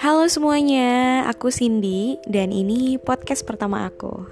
Halo semuanya, aku Cindy dan ini podcast pertama aku.